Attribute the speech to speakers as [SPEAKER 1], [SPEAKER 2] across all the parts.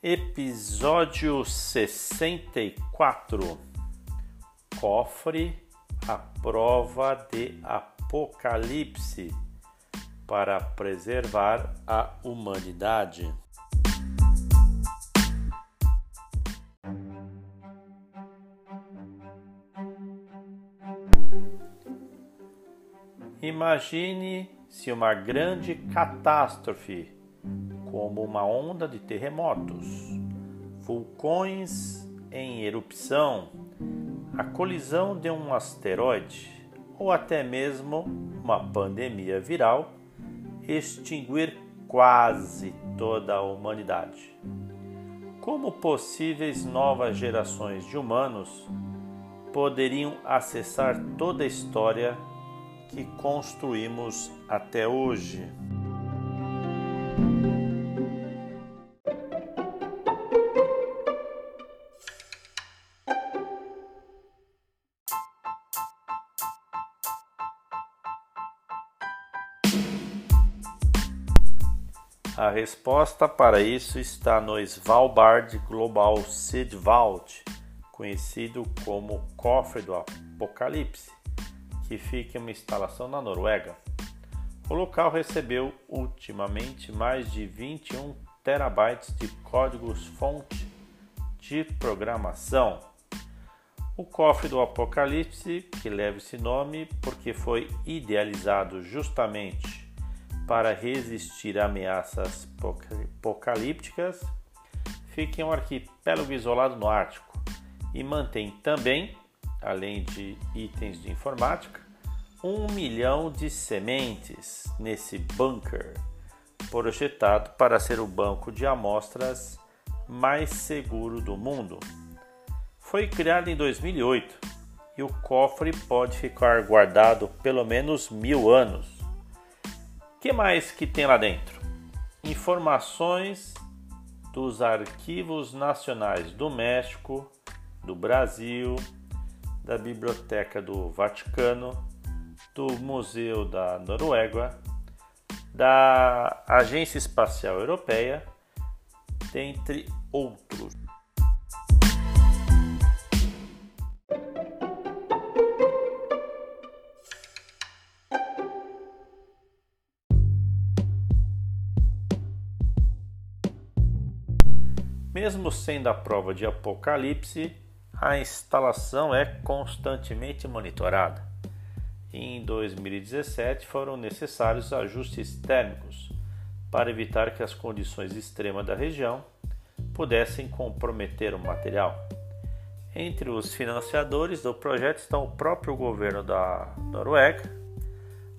[SPEAKER 1] Episódio 64 Cofre a prova de Apocalipse para preservar a humanidade. Imagine se uma grande catástrofe como uma onda de terremotos, vulcões em erupção, a colisão de um asteroide ou até mesmo uma pandemia viral extinguir quase toda a humanidade. Como possíveis novas gerações de humanos poderiam acessar toda a história que construímos até hoje? A resposta para isso está no Svalbard Global Seed Vault, conhecido como Cofre do Apocalipse, que fica em uma instalação na Noruega. O local recebeu ultimamente mais de 21 terabytes de códigos-fonte de programação. O cofre do Apocalipse, que leva esse nome porque foi idealizado justamente para resistir a ameaças apocalípticas, fica em um arquipélago isolado no Ártico e mantém também, além de itens de informática, um milhão de sementes nesse bunker, projetado para ser o banco de amostras mais seguro do mundo. Foi criado em 2008 e o cofre pode ficar guardado pelo menos mil anos que mais que tem lá dentro? Informações dos arquivos nacionais do México, do Brasil, da Biblioteca do Vaticano, do Museu da Noruega, da Agência Espacial Europeia, dentre outros. Mesmo sendo a prova de Apocalipse, a instalação é constantemente monitorada. Em 2017 foram necessários ajustes térmicos para evitar que as condições extremas da região pudessem comprometer o material. Entre os financiadores do projeto estão o próprio governo da Noruega,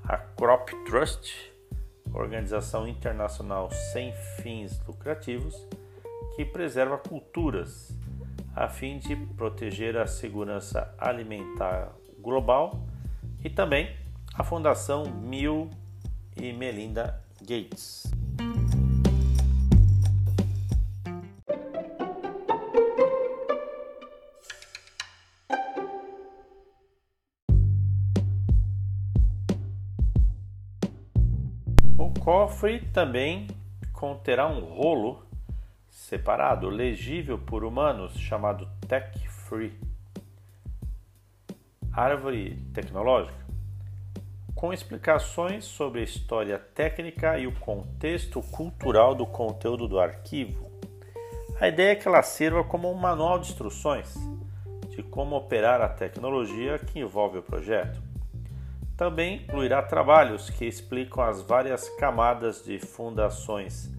[SPEAKER 1] a Crop Trust, organização internacional sem fins lucrativos, que preserva culturas, a fim de proteger a segurança alimentar global, e também a Fundação Bill e Melinda Gates. O cofre também conterá um rolo separado, legível por humanos, chamado Tech Free. Árvore tecnológica. Com explicações sobre a história técnica e o contexto cultural do conteúdo do arquivo. A ideia é que ela sirva como um manual de instruções de como operar a tecnologia que envolve o projeto. Também incluirá trabalhos que explicam as várias camadas de fundações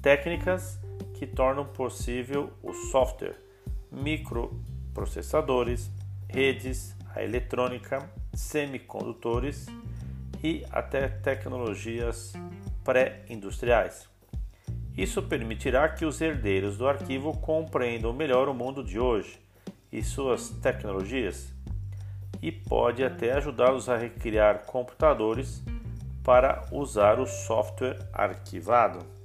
[SPEAKER 1] técnicas que tornam possível o software, microprocessadores, redes, a eletrônica, semicondutores e até tecnologias pré-industriais. Isso permitirá que os herdeiros do arquivo compreendam melhor o mundo de hoje e suas tecnologias e pode até ajudá-los a recriar computadores para usar o software arquivado.